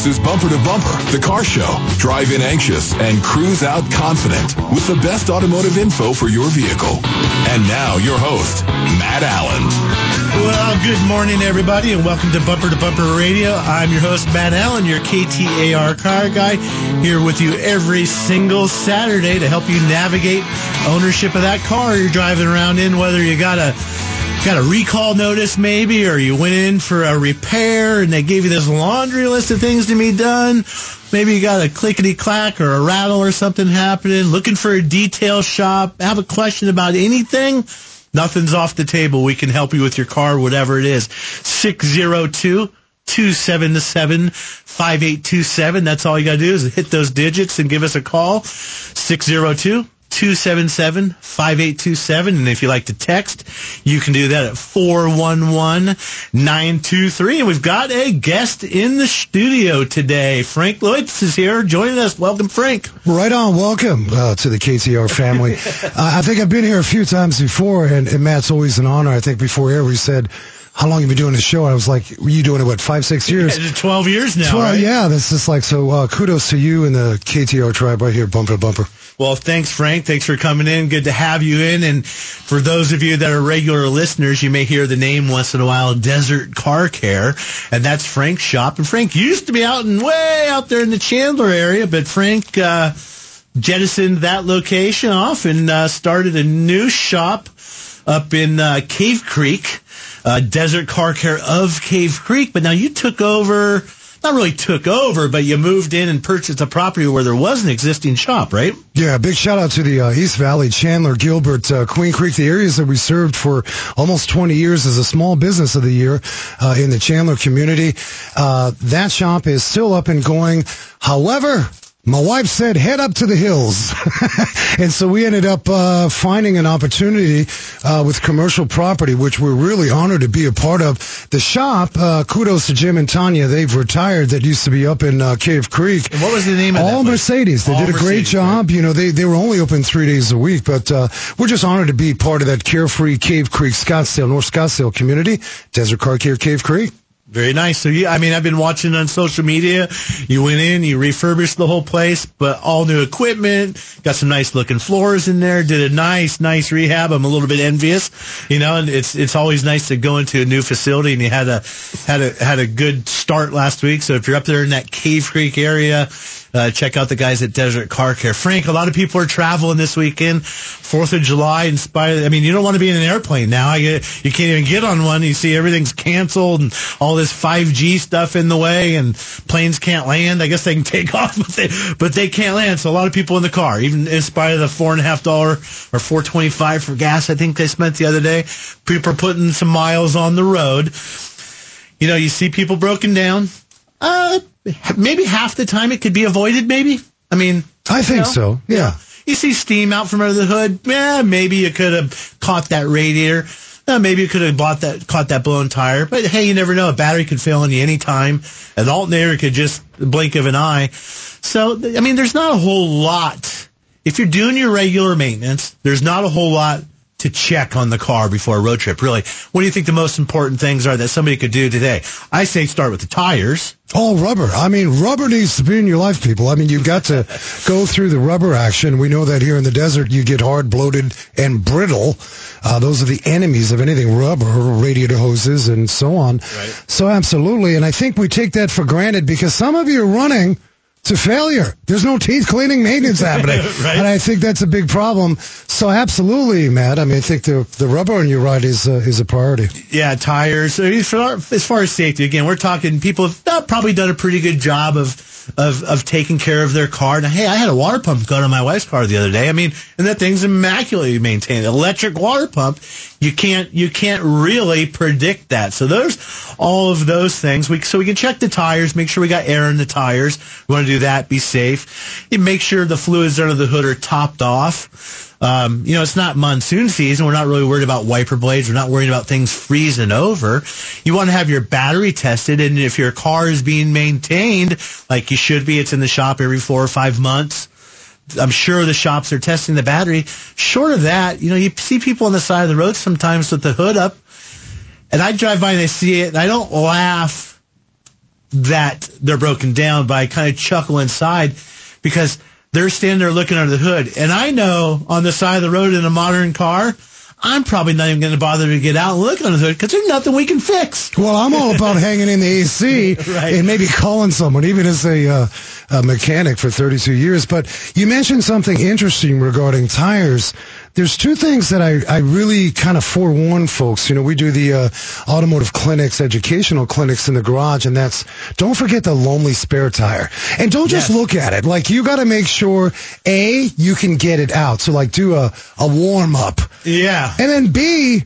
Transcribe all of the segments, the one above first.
This is Bumper to Bumper, the car show. Drive in anxious and cruise out confident with the best automotive info for your vehicle. And now your host, Matt Allen. Well, good morning, everybody, and welcome to Bumper to Bumper Radio. I'm your host, Matt Allen, your KTAR car guy, here with you every single Saturday to help you navigate ownership of that car you're driving around in, whether you got a got a recall notice maybe, or you went in for a repair and they gave you this laundry list of things to be done. Maybe you got a clickety clack or a rattle or something happening, looking for a detail shop, have a question about anything. Nothing's off the table. We can help you with your car, whatever it is. 602 277 5827. That's all you got to do is hit those digits and give us a call. 602 277 5827. And if you like to text, you can do that at 411 923. And we've got a guest in the studio today. Frank Leutz is here joining us. Welcome, Frank. Right on. Welcome uh, to the KTAR family. uh, I think I've been here a few times before, and, and Matt's always an honor. I think before air we said, how long have you been doing the show? I was like, were you doing it, what, five, six years? Yeah, 12 years now, 12, right? Yeah, that's just like, so uh, kudos to you and the KTAR tribe right here, bumper to bumper. Well, thanks, Frank. Thanks for coming in. Good to have you in. And for those of you that are regular listeners, you may hear the name once in a while, Desert Car Care. And that's Frank's shop. And Frank used to be out and way out there in the Chandler area, but Frank, uh, jettisoned that location off and uh, started a new shop up in uh, Cave Creek, uh, Desert Car Care of Cave Creek. But now you took over, not really took over, but you moved in and purchased a property where there was an existing shop, right? Yeah, big shout out to the uh, East Valley, Chandler, Gilbert, uh, Queen Creek, the areas that we served for almost 20 years as a small business of the year uh, in the Chandler community. Uh, that shop is still up and going. However, my wife said head up to the hills. And so we ended up uh, finding an opportunity uh, with commercial property which we're really honored to be a part of. The shop uh, kudos to jim and tanya. They've retired. That used to be up in uh, cave creek. And what was the name of all mercedes. They All did a great Mercedes, job. you know they, they were only open three days a week but uh, we're just honored to be part of that carefree cave creek scottsdale north scottsdale community. Desert car care cave creek Very nice. So yeah, I mean, I've been watching on social media. You went in, you refurbished the whole place, but all new equipment. Got some nice looking floors in there. Did a nice, nice rehab. I'm a little bit envious, you know. And it's it's always nice to go into a new facility, and you had a had a had a good start last week. So if you're up there in that Cave Creek area. Uh, check out the guys at Desert Car Care. Frank, a lot of people are traveling this weekend. Fourth of July, in spite of, I mean, you don't want to be in an airplane now. Get, you can't even get on one. You see everything's canceled and all this 5G stuff in the way and planes can't land. I guess they can take off, but they, but they can't land. So a lot of people in the car, even in spite of the four and a half dollar or 425 for gas, I think they spent the other day. People are putting some miles on the road. You know, you see people broken down. Uh, maybe half the time it could be avoided, maybe. I mean, i think you know? so yeah. You see steam out from under the hood. Yeah, maybe you could have caught that radiator. Uh, maybe you could have bought that, caught that blown tire. But hey, you never know. A battery could fail on you any time. An alternator could just blink of an eye. So, I mean, there's not a whole lot. If you're doing your regular maintenance, there's not a whole lot to check on the car before a road trip. Really, what do you think the most important things are that somebody could do today? I say start with the tires. All rubber. I mean, rubber needs to be in your life, people. I mean, you've got to go through the rubber action. We know that here in the desert, you get hard, bloated, and brittle. Uh, those are the enemies of anything rubber, radiator hoses, and so on. Right. So absolutely. And I think we take that for granted because some of you are running to failure. There's no teeth cleaning maintenance happening. Right. And I think that's a big problem. So absolutely, Matt. I mean, I think the, the rubber on your ride is, uh, is a priority. Yeah, tires. As far as safety, again, we're talking people have probably done a pretty good job of of of taking care of their car. Now, hey, I had a water pump go on my wife's car the other day. I mean, and that thing's immaculately maintained. Electric water pump. You can't you can't really predict that. So there's all of those things. We so we can check the tires, make sure we got air in the tires. We want to do that. Be safe. You make sure the fluids under the hood are topped off. Um, you know, it's not monsoon season. We're not really worried about wiper blades. We're not worried about things freezing over. You want to have your battery tested, and if your car is being maintained like you should be, it's in the shop every four or five months. I'm sure the shops are testing the battery. Short of that, you know, you see people on the side of the road sometimes with the hood up, and I drive by and I see it, and I don't laugh that they're broken down, but I kind of chuckle inside because they're standing there looking under the hood. And I know on the side of the road in a modern car, I'm probably not even going to bother to get out and look under the hood because there's nothing we can fix. Well, I'm all about hanging in the AC Right. and maybe calling someone, even as a, uh, a mechanic for 32 years. But you mentioned something interesting regarding tires. There's two things that I, I really kind of forewarn folks. You know, we do the uh, automotive clinics, educational clinics in the garage, and that's don't forget the lonely spare tire. And don't just Yes. look at it. Like you got to make sure A, you can get it out. So like do a, a warm up. Yeah. And then B,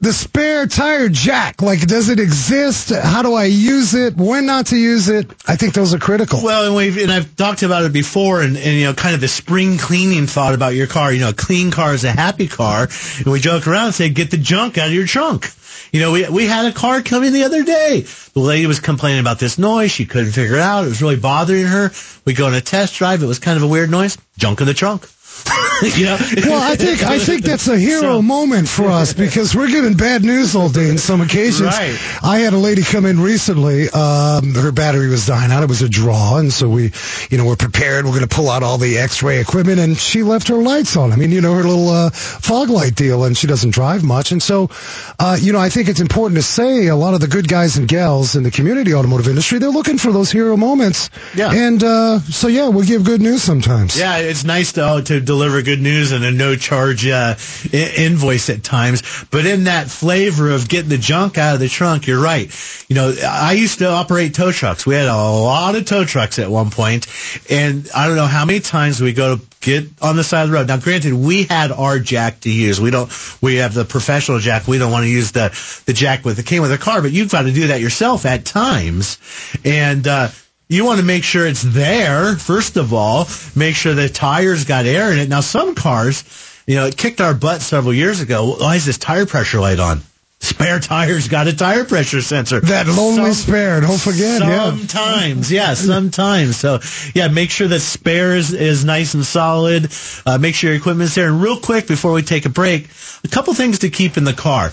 the spare tire jack. Like, does it exist? How do I use it? When not to use it? I think those are critical. Well, and we've and I've talked about it before, and, and you know, kind of the spring cleaning thought about your car. You know, a clean car is a happy car, and we joke around and say, get the junk out of your trunk. You know, we we had a car coming the other day. The lady was complaining about this noise. She couldn't figure it out. It was really bothering her. We go on a test drive. It was kind of a weird noise. Junk in the trunk. you know. well, I think I think that's a hero So- moment for us because we're getting bad news all day in some occasions. Right. I had a lady come in recently. Um, her battery was dying out. It was a draw, and so we, you know, we're prepared. We're going to pull out all the X-ray equipment, and she left her lights on. I mean, you know, her little uh, fog light deal, and she doesn't drive much. And so, uh, you know, I think it's important to say a lot of the good guys and gals in the community automotive industry, they're looking for those hero moments. Yeah. And uh, so, yeah, we give good news sometimes. Yeah, it's nice to to deliver good news and a no charge uh, invoice at times. But in that flavor of getting the junk out of the trunk, you're right. You know, I used to operate tow trucks. We had a lot of tow trucks at one point, and I don't know how many times we go to get on the side of the road. Now, granted, we had our jack to use. We don't. We have the professional jack. We don't want to use the the jack with the came with the car, but you've got to do that yourself at times, and. uh you want to make sure it's there, first of all. Make sure the tires got air in it. Now, some cars, you know, it kicked our butt several years ago. Why is this tire pressure light on? Spare tires got a tire pressure sensor. That lonely Some- spare, don't forget. Yeah. Sometimes, yeah, sometimes. So, yeah, make sure the spare is, is nice and solid. Uh, make sure your equipment's there. And real quick, before we take a break, a couple things to keep in the car.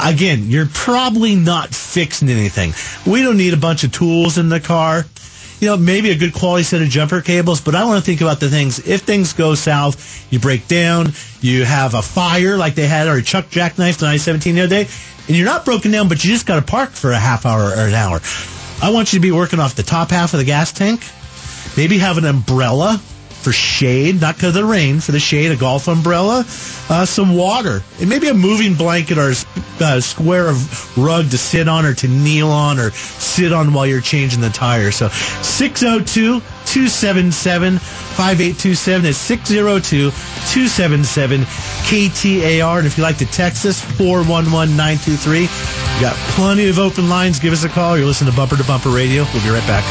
Again, you're probably not fixing anything. We don't need a bunch of tools in the car. You know, maybe a good quality set of jumper cables, but I want to think about the things. If things go south, you break down, you have a fire like they had or Chuck jackknife on I-17 the other day, and you're not broken down, but you just got to park for a half hour or an hour. I want you to be working off the top half of the gas tank. Maybe have an umbrella for shade, not because of the rain, for the shade, a golf umbrella, uh, some water, and maybe a moving blanket or a uh, square of rug to sit on or to kneel on or sit on while you're changing the tire. So 602-277-5827 is 602-277-KTAR. And if you'd like to text us, 411-923. We got plenty of open lines. Give us a call. You're listening to Bumper to Bumper Radio. We'll be right back.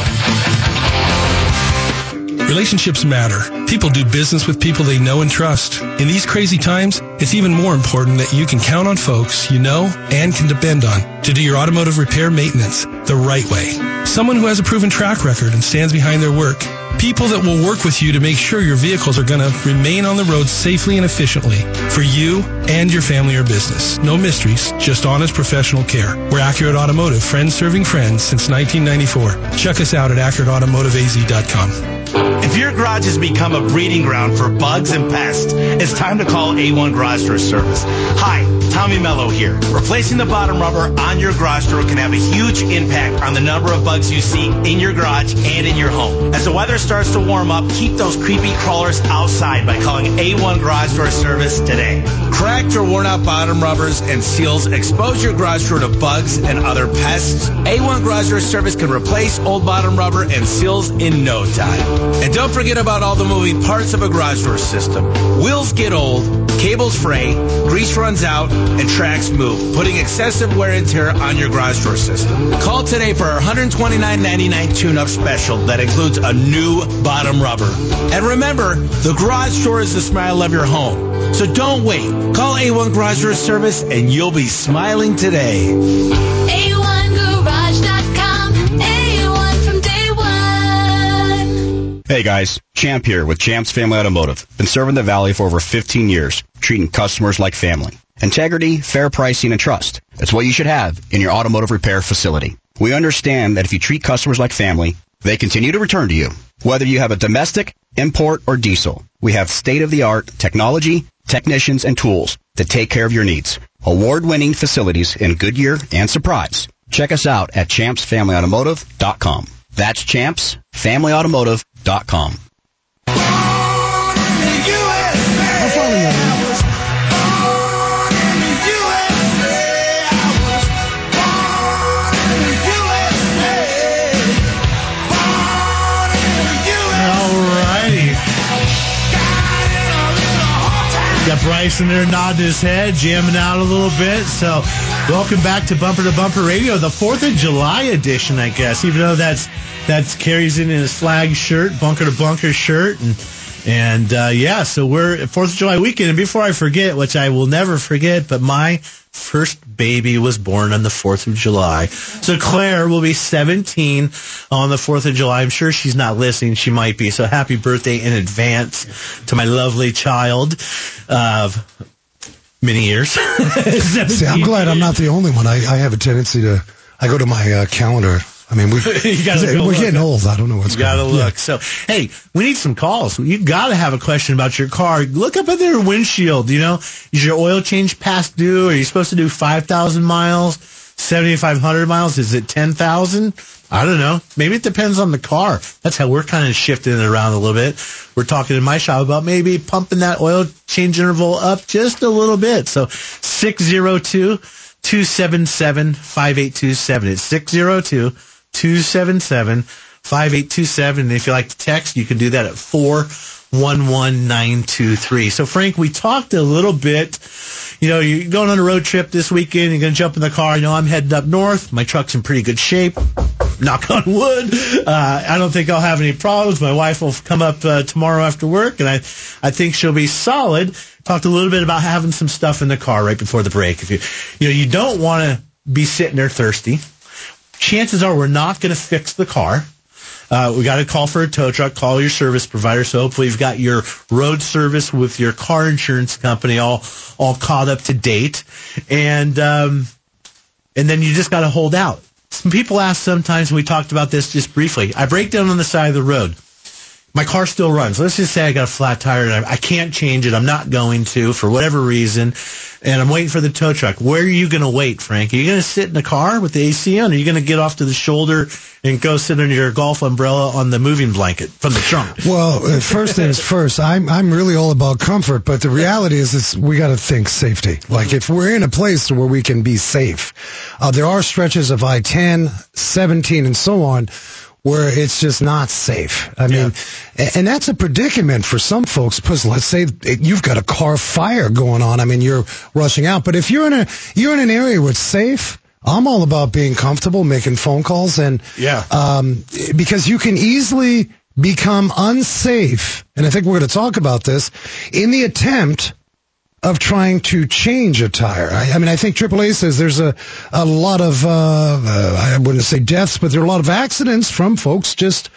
Relationships matter. People do business with people they know and trust. In these crazy times, it's even more important that you can count on folks you know and can depend on to do your automotive repair maintenance the right way. Someone who has a proven track record and stands behind their work. People that will work with you to make sure your vehicles are going to remain on the road safely and efficiently for you and your family or business. No mysteries, just honest professional care. We're Accurate Automotive, friends serving friends since 1994. Check us out at accurateautomotiveaz.com. If your garage has become a breeding ground for bugs and pests, it's time to call A1 Garage Door Service. Hi, Tommy Mello here. Replacing the bottom rubber on your garage door can have a huge impact on the number of bugs you see in your garage and in your home. As the weather starts to warm up, keep those creepy crawlers outside by calling A1 Garage Door Service today. Cracked or worn out bottom rubbers and seals expose your garage door to bugs and other pests. A1 Garage Door Service can replace old bottom rubber and seals in no time. And don't forget about all the moving parts of a garage door system. Wheels get old, cables fray, grease runs out, and tracks move, putting excessive wear and tear on your garage door system. Call today for our $129.99 tune-up special that includes a new bottom rubber. And remember, the garage door is the smile of your home. So don't wait. Call A1 Garage Door Service and you'll be smiling today. Hey guys, Champ here with Champ's Family Automotive. Been serving the Valley for over 15 years, treating customers like family. Integrity, fair pricing, and trust. That's what you should have in your automotive repair facility. We understand that if you treat customers like family, they continue to return to you. Whether you have a domestic, import, or diesel, we have state-of-the-art technology, technicians, and tools to take care of your needs. Award-winning facilities in Goodyear and Surprise. Check us out at champsfamilyautomotive.com. That's champsfamilyautomotive.com. Got Bryson there nodding his head, jamming out a little bit. So, welcome back to Bumper to Bumper Radio, the Fourth of July edition, I guess. Even though that's that's carries in his flag shirt, bumper to bumper shirt, and and uh, yeah, so we're Fourth of July weekend. And before I forget, which I will never forget, but my first baby was born on the 4th of July. So Claire will be 17 on the 4th of July. I'm sure she's not listening. She might be. So happy birthday in advance to my lovely child of many years. See, I'm glad I'm not the only one. I, I have a tendency to, I go to my uh, calendar. I mean, we, You gotta we're look. getting old. I don't know what's You gotta going on. look. So, hey, we need some calls. You gotta have a question about your car. Look up at their windshield. You know, is your oil change past due? Are you supposed to do five thousand miles, seventy five hundred miles? Is it ten thousand? I don't know. Maybe it depends on the car. That's how we're kind of shifting it around a little bit. We're talking in my shop about maybe pumping that oil change interval up just a little bit. So six zero two two seven seven five eight two seven. It's six zero two. 277 5827. And if you like to text, you can do that at 411923. So, Frank, we talked a little bit. You know, you're going on a road trip this weekend. You're going to jump in the car. You know, I'm heading up north. My truck's in pretty good shape. Knock on wood. Uh, I don't think I'll have any problems. My wife will come up uh, tomorrow after work, and I, I think she'll be solid. Talked a little bit about having some stuff in the car right before the break. If you, you know, you don't want to be sitting there thirsty chances are we're not going to fix the car. Uh, we got to call for a tow truck, call your service provider. So hopefully you've got your road service with your car insurance company all, all caught up to date. And, um, and then you just got to hold out. Some people ask sometimes, and we talked about this just briefly. I break down on the side of the road. My car still runs. Let's just say I got a flat tire and I, I can't change it. I'm not going to for whatever reason. And I'm waiting for the tow truck. Where are you going to wait, Frank? Are you going to sit in the car with the AC on? Or are you going to get off to the shoulder and go sit under your golf umbrella on the moving blanket from the trunk? Well, uh, first things first. I'm I'm really all about comfort, but the reality is, is we got to think safety. Like if we're in a place where we can be safe, uh, there are stretches of I-10, 17, and so on where it's just not safe. I mean, and that's a predicament for some folks because let's say you've got a car fire going on. I mean, you're rushing out, but if you're in a you're in an area where it's safe. I'm all about being comfortable, making phone calls, and Yeah. um, because you can easily become unsafe, and I think we're going to talk about this in the attempt of trying to change a tire. I, I mean, I think AAA says there's a a lot of uh, uh, I wouldn't say deaths, but there are a lot of accidents from folks just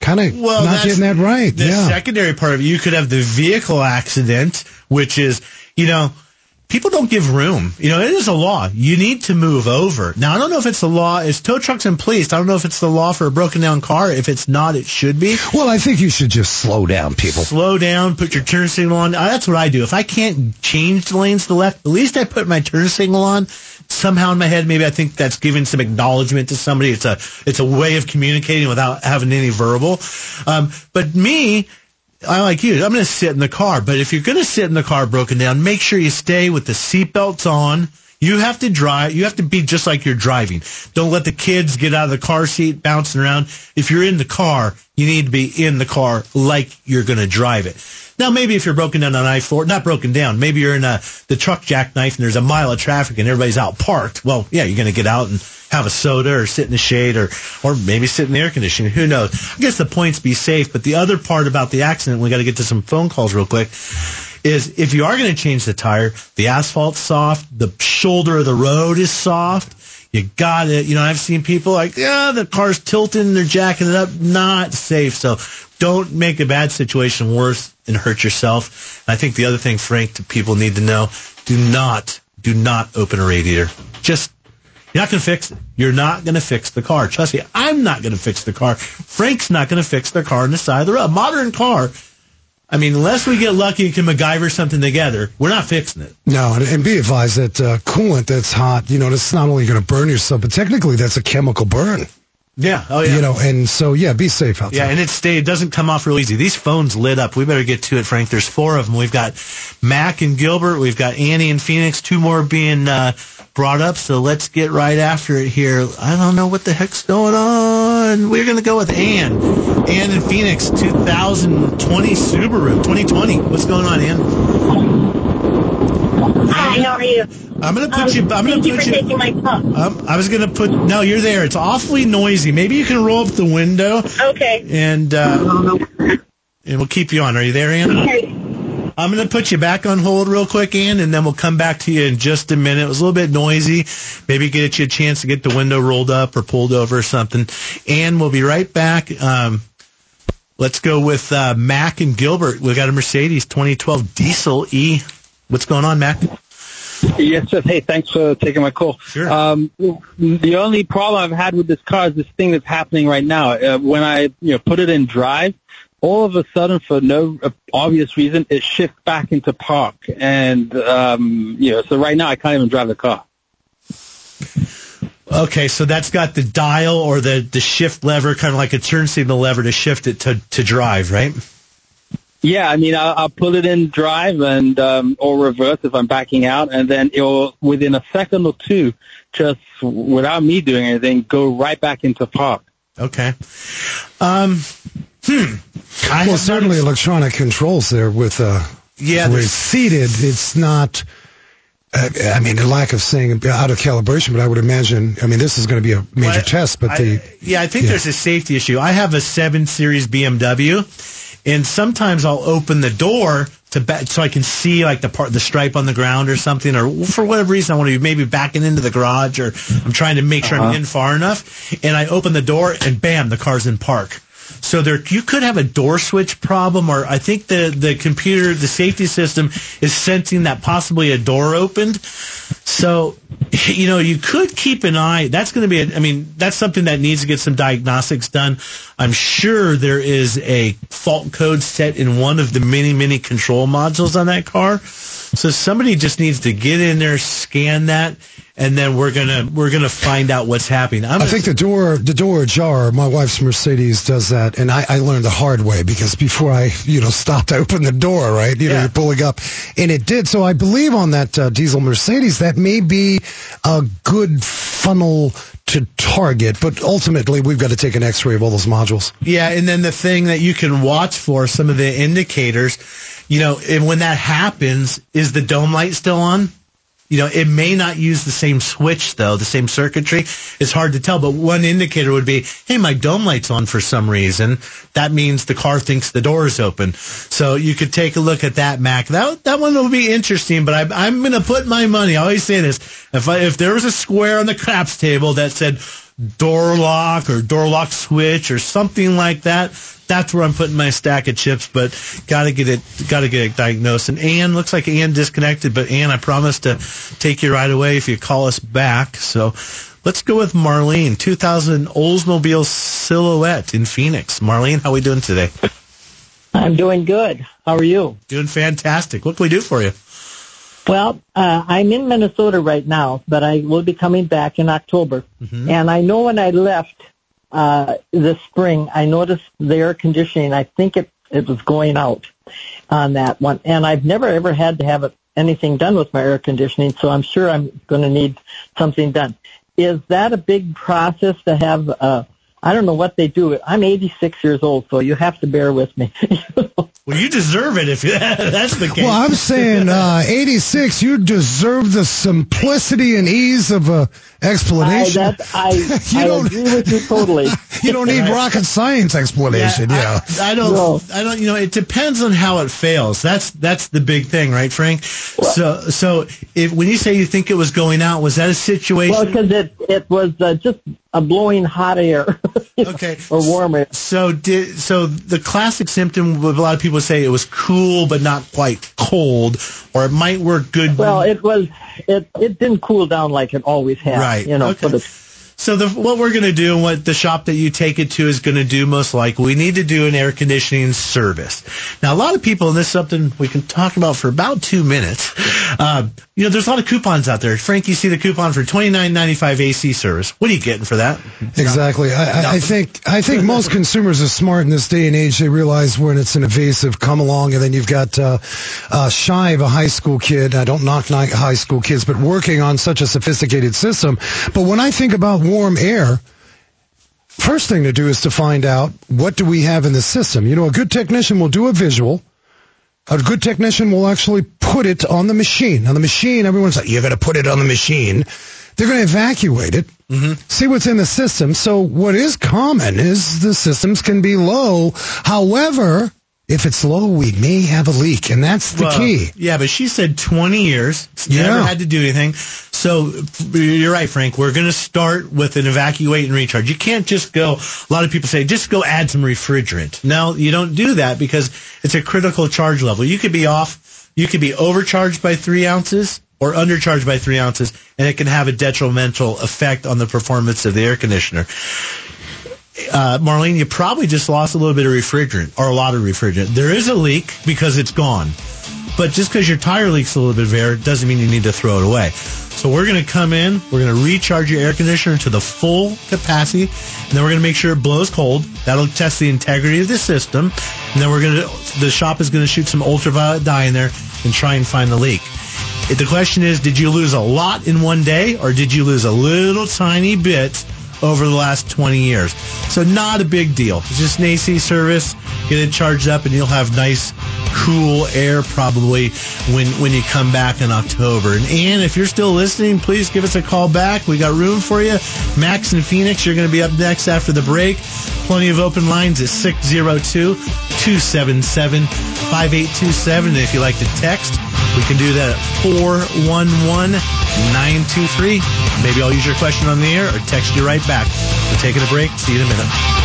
kind of Well, not getting that right. The yeah. secondary part of it, you could have the vehicle accident, which is, you know, people don't give room. You know, it is a law. You need to move over. Now, I don't know if it's the law. Is tow trucks and police? I don't know if it's the law for a broken down car. If it's not, it should be. well, I think you should just slow down, people. Slow down, put your turn signal on. Uh, That's what I do. If I can't change the lanes to the left, at least I put my turn signal on. Somehow in my head, maybe I think that's giving some acknowledgement to somebody. It's a it's a way of communicating without having any verbal. Um, but me, I like you. I'm going to sit in the car. But if you're going to sit in the car broken down, make sure you stay with the seatbelts on. You have to drive. You have to be just like you're driving. Don't let the kids get out of the car seat bouncing around. If you're in the car, you need to be in the car like you're going to drive it. Now, maybe if you're broken down on I-4, not broken down, maybe you're in a, the truck jackknife and there's a mile of traffic and everybody's out parked. Well, yeah, you're going to get out and have a soda or sit in the shade or, or maybe sit in the air conditioning. Who knows? I guess the point's be safe. But the other part about the accident, we got to get to some phone calls real quick, is if you are going to change the tire, the asphalt's soft, the shoulder of the road is soft. You got it. You know, I've seen people like, yeah, the car's tilting, they're jacking it up. Not safe. So don't make a bad situation worse and hurt yourself. And I think the other thing, Frank, that people need to know, do not, do not open a radiator. Just You're not going to fix it. You're not going to fix the car. Trust me, I'm not going to fix the car. Frank's not going to fix their car on the side of the road. A modern car. I mean, unless we get lucky and can MacGyver something together, we're not fixing it. No, and, and be advised that uh, coolant that's hot, you know, that's not only going to burn yourself, but technically that's a chemical burn. Yeah. Oh yeah. You know, and so yeah, be safe out there. Yeah, and it stay it doesn't come off real easy. These phones lit up. We better get to it, Frank. There's four of them. We've got Mac and Gilbert. We've got Annie and Phoenix. Two more being uh, brought up. So let's get right after it here. I don't know what the heck's going on. We're gonna go with Ann. Ann in Phoenix, 2020 Subaru, 2020. What's going on, Ann? Hi, how are you? I'm gonna put Um, you. I'm gonna thank you put for you. taking my call. Um, I was gonna put. No, you're there. It's awfully noisy. Maybe you can roll up the window Okay. and uh, and we'll keep you on. Are you there, Ann? Okay. I'm going to put you back on hold real quick, Ann, and then we'll come back to you in just a minute. It was a little bit noisy. Maybe get you a chance to get the window rolled up or pulled over or something. Ann, we'll be right back. Um, let's go with uh, Mac and Gilbert. We've got a Mercedes 2012 Diesel E. What's going on, Mac? Yes, sir. Hey, thanks for taking my call. Sure. Um, the only problem I've had with this car is this thing that's happening right now. Uh, when I you know put it in drive, all of a sudden, for no obvious reason, it shifts back into park, and um, you know, so right now I can't even drive the car. Okay, so that's got the dial or the, the shift lever, kind of like a turn signal lever to shift it to, to drive, right? Yeah, I mean, I'll, I'll put it in drive and um, or reverse if I'm backing out, and then it'll within a second or two, just without me doing anything, go right back into park. Okay. Um, hmm. I well, certainly not- electronic controls there with uh, Yeah, where it's seated. It's not. Uh, I mean, the lack of saying out of calibration, but I would imagine. I mean, this is going to be a major Well, test, but I- the yeah, I think yeah. there's a safety issue. I have a seven series BMW, and sometimes I'll open the door to ba- so I can see like the part, the stripe on the ground or something, or for whatever reason I want to be maybe backing into the garage, or I'm trying to make sure I'm in far enough, and I open the door and bam, the car's in park. So there, you could have a door switch problem, or I think the the computer, the safety system is sensing that possibly a door opened. So, you know, you could keep an eye. That's going to be, a, I mean, that's something that needs to get some diagnostics done. I'm sure there is a fault code set in one of the many, many control modules on that car. So somebody just needs to get in there, scan that, and then we're gonna we're gonna find out what's happening. I think the door, the door ajar. My wife's Mercedes does that, and I, I learned the hard way because before I, you know, stopped, I opened the door, right? You know, you're pulling up, and it did. So I believe on that uh, diesel Mercedes, that may be a good funnel to target, but ultimately we've got to take an X-ray of all those modules. Yeah, and then the thing that you can watch for, some of the indicators, you know, and when that happens, is the dome light still on? You know, it may not use the same switch though, the same circuitry. It's hard to tell, but one indicator would be, hey, my dome light's on for some reason. That means the car thinks the door is open. So you could take a look at that, Mac. That that one will be interesting, but I, I'm going to put my money. I always say this: if I, if there was a square on the craps table that said door lock or door lock switch or something like that, that's where I'm putting my stack of chips. But gotta get it, gotta get it diagnosed. And Ann looks like Ann disconnected, but Ann, I promise to take you right away if you call us back. So let's go with Marlene, 2000 Oldsmobile Silhouette in Phoenix. Marlene, how are we doing today? I'm doing good. How are you? Doing fantastic. What can we do for you? Well, uh, I'm in Minnesota right now, but I will be coming back in October. And I know when I left uh, this spring, I noticed the air conditioning. I think it it was going out on that one, and I've never ever had to have it, anything done with my air conditioning, so I'm sure I'm going to need something done. Is that a big process to have? Uh, I don't know what they do. I'm 86 years old, so you have to bear with me. Well, you deserve it if that's the case. Well, I'm saying uh, 86. You deserve the simplicity and ease of a I, explanation. that, I, You I don't- agree with you totally. you don't need rocket science explanation. Yeah. I, I don't. I don't. You know, it depends on how it fails. That's that's the big thing, right, Frank? so so if when you say you think it was going out, was that a situation? Well, because it it was uh, just a blowing hot air. okay. or warm air. So did so the classic symptom with a lot of people say it was cool but not quite cold, or it might work good. Well, it was it it didn't cool down like it always has. Right. You know, Okay. for the So the, what we're going to do and what the shop that you take it to is going to do most likely, we need to do an air conditioning service. Now, a lot of people, and this is something we can talk about for about two minutes. Uh, you know, there's a lot of coupons out there. Frank, you see the coupon for twenty nine ninety five AC service. What are you getting for that? Exactly. I, I, think I think most consumers are smart in this day and age. They realize when it's an invasive come along, and then you've got uh, uh, shy of a high school kid. I don't knock high school kids, but working on such a sophisticated system. But when I think about warm air. First thing to do is to find out what do we have in the system. You know, a good technician will do a visual. A good technician will actually put it on the machine. On the machine, everyone's like, you're going to put it on the machine. They're going to evacuate it, mm-hmm. see what's in the system. So what is common is the systems can be low. However, if it's low, we may have a leak, and that's the Well, key. Yeah, but she said 20 years. Yeah. Never had to do anything. So you're right, Frank. We're going to start with an evacuate and recharge. You can't just go, a lot of people say, just go add some refrigerant. No, you don't do that because it's a critical charge level. You could be off, you could be overcharged by three ounces or undercharged by three ounces, and it can have a detrimental effect on the performance of the air conditioner uh, Marlene, you probably just lost a little bit of refrigerant or a lot of refrigerant. There is a leak because it's gone. But just because your tire leaks a little bit of air doesn't mean you need to throw it away. So we're going to come in, we're going to recharge your air conditioner to the full capacity, and then we're going to make sure it blows cold. That'll test the integrity of the system. And then we're going to, the shop is going to shoot some ultraviolet dye in there and try and find the leak. The question is, did you lose a lot in one day or did you lose a little tiny bit over the last 20 years? So not a big deal. It's just an AC service. Get it charged up and you'll have nice, cool air probably when, when you come back in October. And Ann, if you're still listening, please give us a call back. We got room for you. Max and Phoenix, you're going to be up next after the break. Plenty of open lines at 602-277-5827. And if you like to text, we can do that at 411-923. Maybe I'll use your question on the air or text you right back. We're taking a break. See you in a minute.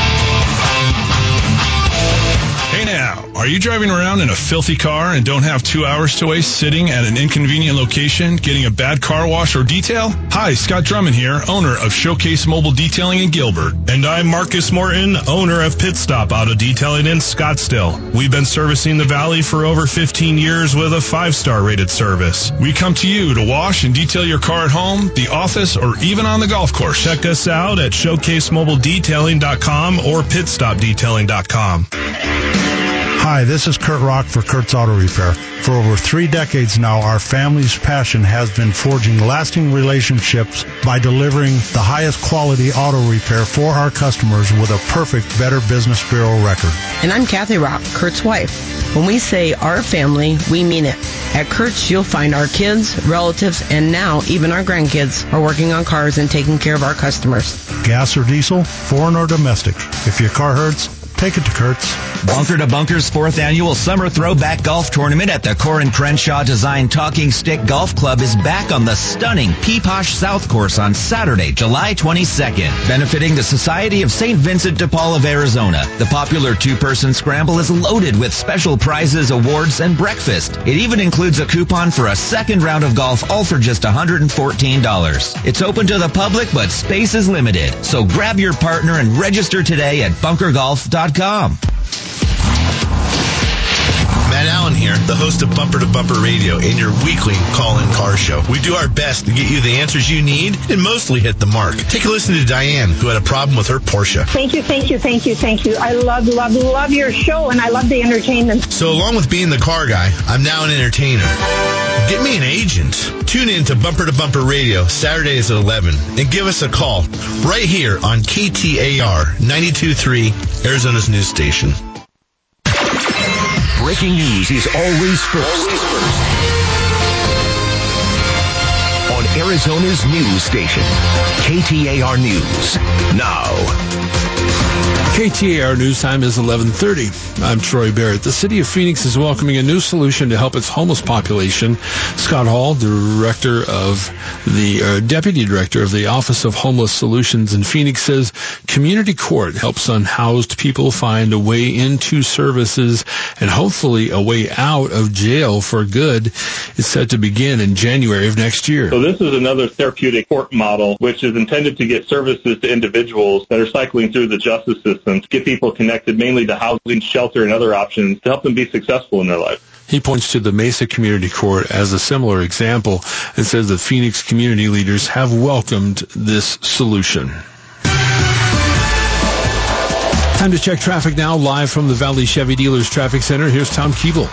Now, are you driving around in a filthy car and don't have two hours to waste sitting at an inconvenient location getting a bad car wash or detail? Hi, Scott Drummond here, owner of Showcase Mobile Detailing in Gilbert. And I'm Marcus Morton, owner of Pit Stop Auto Detailing in Scottsdale. We've been servicing the Valley for over 15 years with a five-star rated service. We come to you to wash and detail your car at home, the office, or even on the golf course. Check us out at showcasemobiledetailing.com or pitstopdetailing.com. Hi, this is Kurt Rock for Kurt's Auto Repair. For over three decades now, our family's passion has been forging lasting relationships by delivering the highest quality auto repair for our customers with a perfect Better Business Bureau record. And I'm Kathy Rock, Kurt's wife. When we say our family, we mean it. At Kurt's, you'll find our kids, relatives, and now even our grandkids are working on cars and taking care of our customers. Gas or diesel, foreign or domestic. If your car hurts, take it to Kurt's. Bumper to Bumper's fourth annual Summer Throwback Golf Tournament at the Coore Crenshaw Design Talking Stick Golf Club is back on the stunning Piipaash South Course on Saturday, July 22nd. Benefiting the Society of St. Vincent de Paul of Arizona, the popular two-person scramble is loaded with special prizes, awards, and breakfast. It even includes a coupon for a second round of golf, all for just $114. It's open to the public, but space is limited. So grab your partner and register today at bumpergolf.com. Indeed.com. Matt Allen here, the host of Bumper to Bumper Radio and your weekly call-in car show. We do our best to get you the answers you need and mostly hit the mark. Take a listen to Diane, who had a problem with her Porsche. Thank you, thank you, thank you, thank you. I love, love, love your show, and I love the entertainment. So along with being the car guy, I'm now an entertainer. Get me an agent. Tune in to Bumper to Bumper Radio Saturdays at 11 and give us a call right here on KTAR 92.3, Arizona's news station. Breaking news is always first. On Arizona's news station, KTAR News now. KTAR news time is 11:30. I'm Troy Barrett. The city of Phoenix is welcoming a new solution to help its homeless population. Scott Hall, director of the uh, deputy director of the Office of Homeless Solutions in Phoenix, says community court helps unhoused people find a way into services and hopefully a way out of jail for good. Is set to begin in January of next year. So this is another therapeutic court model, which is intended to get services to individuals that are cycling through the justice system to get people connected mainly to housing, shelter, and other options to help them be successful in their life. He points to the Mesa Community Court as a similar example and says that Phoenix community leaders have welcomed this solution. Time to check traffic now, live from the Valley Chevy Dealers Traffic Center. Here's Tom Keeble.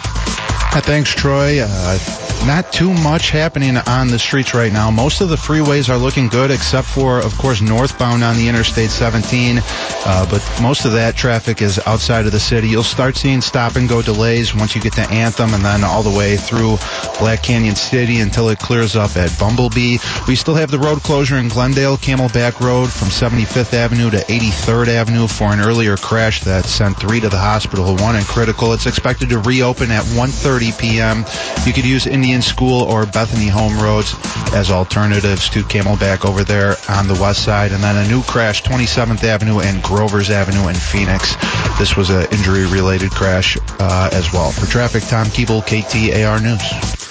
Thanks, Troy. Uh, not too much happening on the streets right now. Most of the freeways are looking good, except for, of course, northbound on the Interstate 17. Uh, but most of that traffic is outside of the city. You'll start seeing stop and go delays once you get to Anthem and then all the way through Black Canyon City until it clears up at Bumblebee. We still have the road closure in Glendale, Camelback Road from 75th Avenue to 83rd Avenue for an earlier crash that sent three to the hospital, one in critical. It's expected to reopen at 1.30 p.m. You could use Indian School or Bethany Home Roads as alternatives to Camelback over there on the west side. And then a new crash, 27th Avenue and Grovers Avenue in Phoenix. This was an injury-related crash uh, as well. For traffic, Tom Keeble, KTAR News.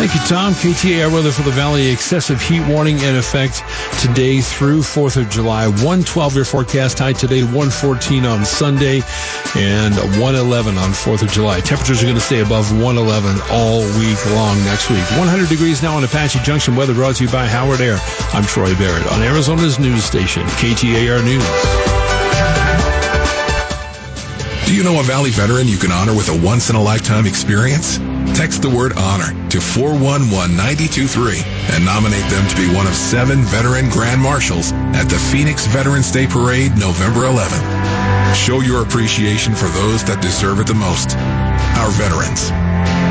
Thank you, Tom. KTAR weather for the Valley. Excessive heat warning in effect today through 4th of July. 112 your forecast high today, 114 on Sunday, and 111 on 4th of July. Temperatures are going to stay above 111 all week long next week. 100 degrees now on Apache Junction. Weather brought to you by Howard Air. I'm Troy Barrett on Arizona's news station, KTAR News. Do you know a Valley veteran you can honor with a once-in-a-lifetime experience? Text the word honor to 411-923 and nominate them to be one of seven veteran grand marshals at the Phoenix Veterans Day Parade November 11th. Show your appreciation for those that deserve it the most, our veterans.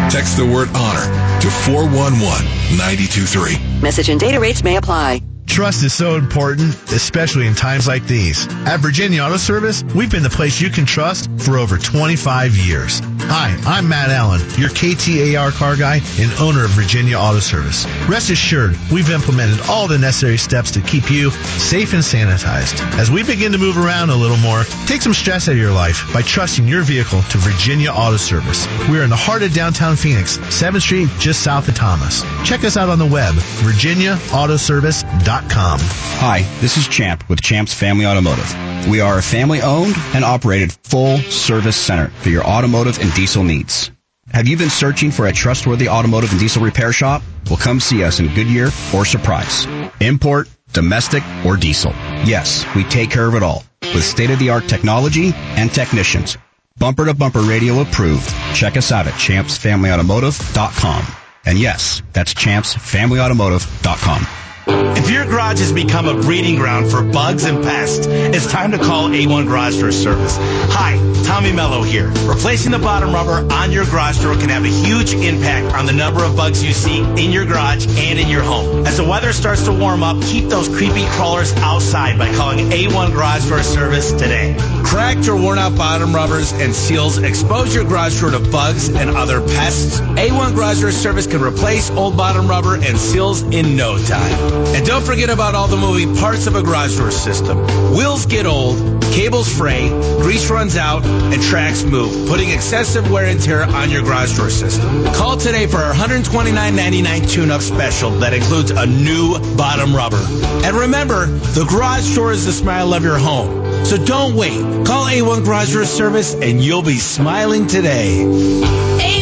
Text the word honor to 411-923. Message and data rates may apply. Trust is so important, especially in times like these. At Virginia Auto Service, we've been the place you can trust for over 25 years. Hi, I'm Matt Allen, your KTAR car guy and owner of Virginia Auto Service. Rest assured, we've implemented all the necessary steps to keep you safe and sanitized. As we begin to move around a little more, take some stress out of your life by trusting your vehicle to Virginia Auto Service. We are in the heart of downtown Phoenix, 7th Street, just south of Thomas. Check us out on the web, virginiaautoservice.com. Hi, this is Champ with Champ's Family Automotive. We are a family owned and operated full service center for your automotive and diesel needs. Have you been searching for a trustworthy automotive and diesel repair shop? Well, come see us in Goodyear or Surprise. Import, domestic, or diesel. Yes, we take care of it all with state of the art technology and technicians. Bumper to bumper radio approved. Check us out at champsfamilyautomotive.com. And yes, that's champsfamilyautomotive.com. If your garage has become a breeding ground for bugs and pests, it's time to call A1 Garage Door Service. Hi, Tommy Mello here. Replacing the bottom rubber on your garage door can have a huge impact on the number of bugs you see in your garage and in your home. As the weather starts to warm up, keep those creepy crawlers outside by calling A1 Garage Door Service today. Cracked or worn out bottom rubbers and seals expose your garage door to bugs and other pests. A1 Garage Door Service can replace old bottom rubber and seals in no time. And don't forget about all the moving parts of a garage door system. Wheels get old, cables fray, grease runs out, and tracks move, putting excessive wear and tear on your garage door system. Call today for our $129.99 tune-up special that includes a new bottom rubber. And remember, the garage door is the smile of your home. So don't wait. Call A1 Garage Door Service and you'll be smiling today.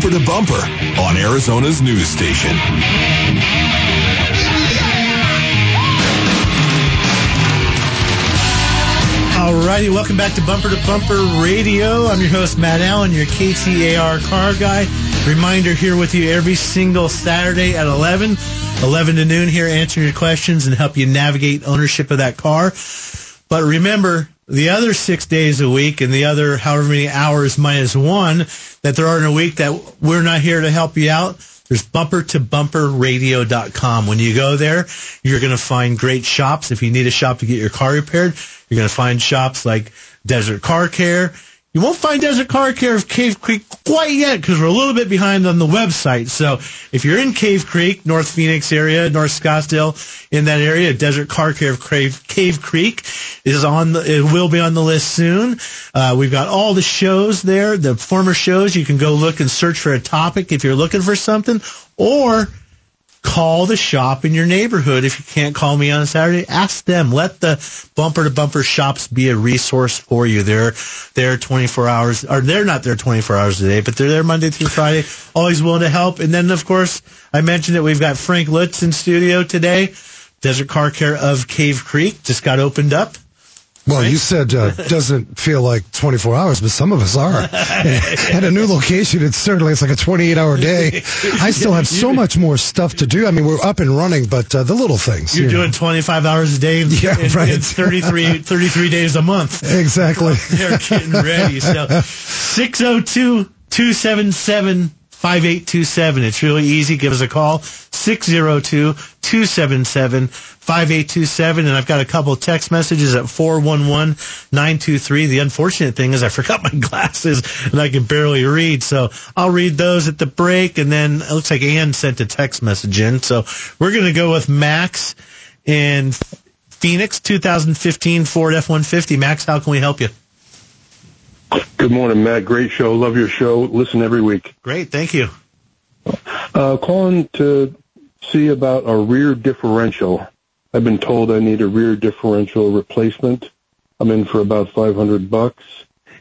Bumper to bumper on Arizona's news station. All righty, welcome back to Bumper to Bumper Radio. I'm your host, Matt Allen, your KTAR car guy. Reminder here with you every single Saturday at 11, 11 to noon here, answering your questions and help you navigate ownership of that car. But remember, the other six days a week and the other however many hours minus one that there are in a week that we're not here to help you out, there's bumper to bumperradio.com. When you go there, you're going to find great shops. If you need a shop to get your car repaired, you're going to find shops like Desert Car Care. You won't find Desert Car Care of Cave Creek quite yet because we're a little bit behind on the website. So if you're in Cave Creek, North Phoenix area, North Scottsdale, in that area, Desert Car Care of Cave, Cave Creek is on the, it will be on the list soon. Uh, we've got all the shows there, the former shows. You can go look and search for a topic if you're looking for something or call the shop in your neighborhood. If you can't call me on Saturday, ask them. Let the bumper to bumper shops be a resource for you. They're there 24 hours, or they're not there 24 hours a day, but they're there Monday through Friday, always willing to help. And then, of course, I mentioned that we've got Frank Leutz in studio today. Desert Car Care of Cave Creek just got opened up. Well, you said uh, doesn't feel like 24 hours, but some of us are. At a new location, it's certainly it's like a 28 hour day. I still have so much more stuff to do. I mean, we're up and running, but uh, the little things. You're you know. doing 25 hours a day. Yeah, and, right. and 33, 33 days a month. Exactly. They're getting ready. So 602 277 5827. It's really easy. Give us a call. 602 277 5827. And I've got a couple text messages at 411 923. The unfortunate thing is I forgot my glasses and I can barely read. So I'll read those at the break. And then it looks like Ann sent a text message in. So we're going to go with Max in Phoenix 2015 Ford F-150. Max, how can we help you? Good morning, Matt. Great show. Love your show. Listen every week. Great. Thank you. Uh, calling to see about a rear differential. I've been told I need a rear differential replacement. I'm in for about 500 bucks,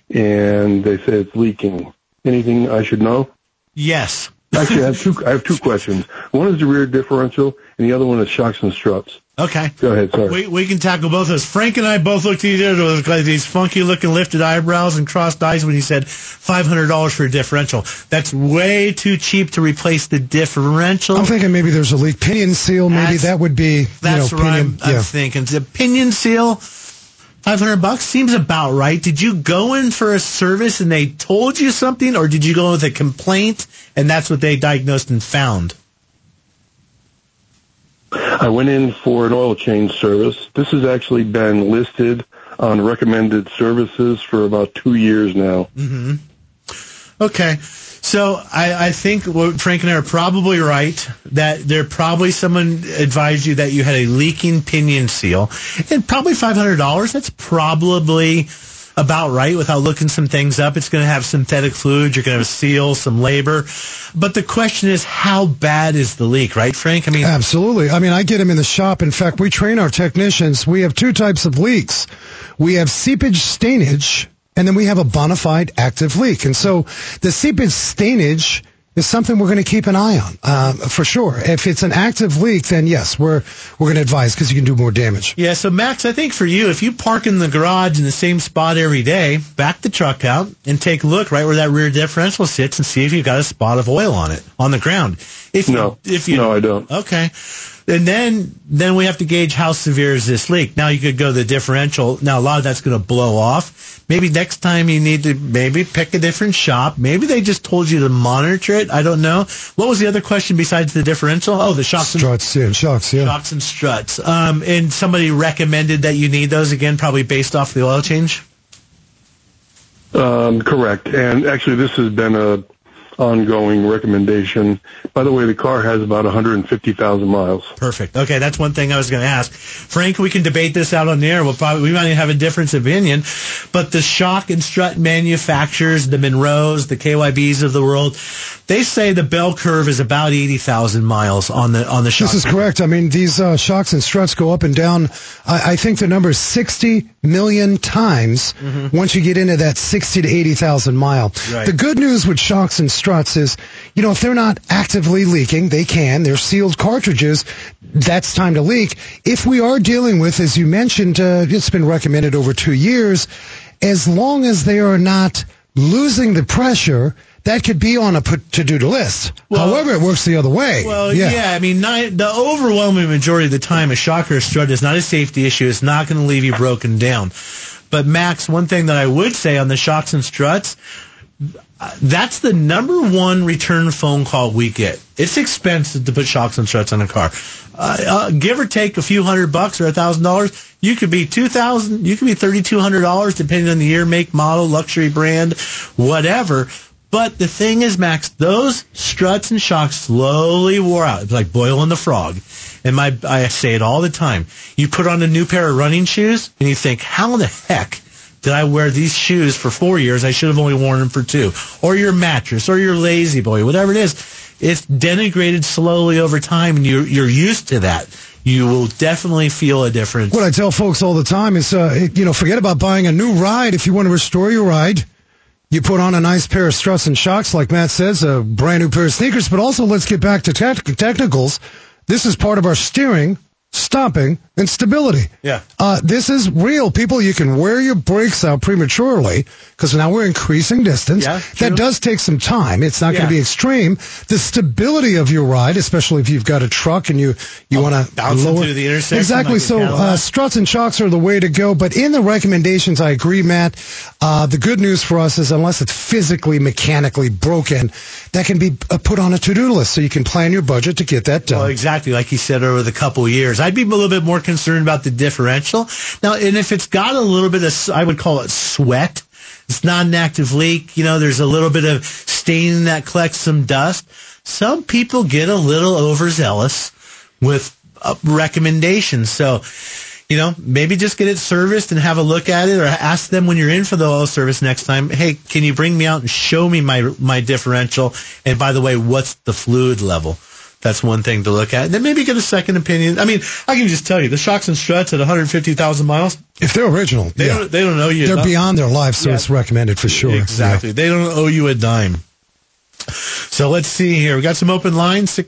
and they say it's leaking. Anything I should know? Yes. Actually, I have two. I have two questions. One is the rear differential, and the other one is shocks and struts. Okay. Go ahead. Sorry. We, we can tackle both of those. Frank and I both looked at each other with these funky looking lifted eyebrows and crossed eyes when he said $500 for a differential. That's way too cheap to replace the differential. I'm thinking maybe there's a leak pinion seal. Maybe That's- that would be, you That's know, what pinion. I'm, I'm yeah. thinking. The pinion seal, 500 bucks seems about right. Did you go in for a service and they told you something or did you go in with a complaint and that's what they diagnosed and found? I went in for an oil change service. This has actually been listed on recommended services for about two years now. hmm Okay. So I, I think Frank and I are probably right that there probably someone advised you that you had a leaking pinion seal and probably five hundred dollars. That's probably about right without looking some things up. It's going to have synthetic fluid. You're going to have seal, some labor. But the question is, how bad is the leak, right, Frank? I mean, Absolutely. I mean, I get them in the shop. In fact, we train our technicians. We have two types of leaks. We have seepage stainage, and then we have a bona fide active leak. And so the seepage stainage is something we're going to keep an eye on um, for sure. If it's an active leak, then yes, we're we're going to advise because you can do more damage. Yeah, so Max, I think for you, if you park in the garage in the same spot every day, back the truck out and take a look right where that rear differential sits and see if you've got a spot of oil on it on the ground. If No. you, if you No, I don't. Okay. And then then we have to gauge how severe is this leak. Now you could go the differential. Now a lot of that's going to blow off. Maybe next time you need to maybe pick a different shop. Maybe they just told you to monitor it. I don't know. What was the other question besides the differential? Oh, the shocks and Struts, yeah, shocks, yeah. shocks and struts. Um, and somebody recommended that you need those again, probably based off the oil change. Um, correct. And actually, this has been a ongoing recommendation. By the way, the car has about 150,000 miles. Perfect. Okay, that's one thing I was going to ask. Frank, we can debate this out on the air. We'll probably we might even have a difference of opinion, but the shock and strut manufacturers, the Monroes, the KYBs of the world, they say the bell curve is about 80,000 miles on the on the shock. This is correct. I mean, these uh, shocks and struts go up and down. I, I think the number is 60 million times once you get into that 60 to 80,000 mile. Right. The good news with shocks and struts is, you know, if they're not actively leaking, they can. They're sealed cartridges. That's time to leak. If we are dealing with, as you mentioned, uh, it's been recommended over two years, as long as they are not losing the pressure, that could be on a to do list. However, it works the other way. Well, yeah. I mean, the overwhelming majority of the time, a shocker or strut is not a safety issue. It's not going to leave you broken down. But Max, one thing that I would say on the shocks and struts, that's the number one return phone call we get. It's expensive to put shocks and struts on a car. Uh, uh, give or take a few hundred bucks or a thousand dollars, you could be two thousand, you could be thirty two hundred dollars, depending on the year, make, model, luxury brand, whatever. But the thing is, Max, those struts and shocks slowly wore out. It's like boiling the frog. And my, I say it all the time. You put on a new pair of running shoes and you think, how the heck did I wear these shoes for four years? I should have only worn them for two. Or your mattress or your lazy boy, whatever it is. It's denigrated slowly over time and you're, you're used to that. You will definitely feel a difference. What I tell folks all the time is, uh, you know, forget about buying a new ride if you want to restore your ride. You put on a nice pair of struts and shocks, like Matt says, a brand new pair of sneakers, but also let's get back to tech technicals. This is part of our steering, stopping, and stability. Yeah. Uh, this is real, people. You can wear your brakes out prematurely because now we're increasing distance. Yeah, that does take some time. It's not going to be extreme. The stability of your ride, especially if you've got a truck and you you want to bouncing lower through the intersection Exactly. like so uh, struts and shocks are the way to go. But in the recommendations, I agree, Matt. Uh, the good news for us is unless it's physically, mechanically broken, that can be uh, put on a to-do list so you can plan your budget to get that done. Well, exactly like you said over the couple of I'd be a little bit more concerned about the differential. Now, and if it's got a little bit of, I would call it sweat. It's not an active leak. You know, there's a little bit of staining that collects some dust. Some people get a little overzealous with uh, recommendations. So, you know, maybe just get it serviced and have a look at it or ask them when you're in for the oil service next time, hey, can you bring me out and show me my, my differential? And by the way, what's the fluid level? That's one thing to look at. And then maybe get a second opinion. I mean, I can just tell you, the shocks and struts at 150,000 miles, if they're original, they, yeah. don't, they don't owe you. They're beyond their life, so Yeah. it's recommended for sure. Exactly. They don't owe you a dime. So let's see here. We got some open lines, oh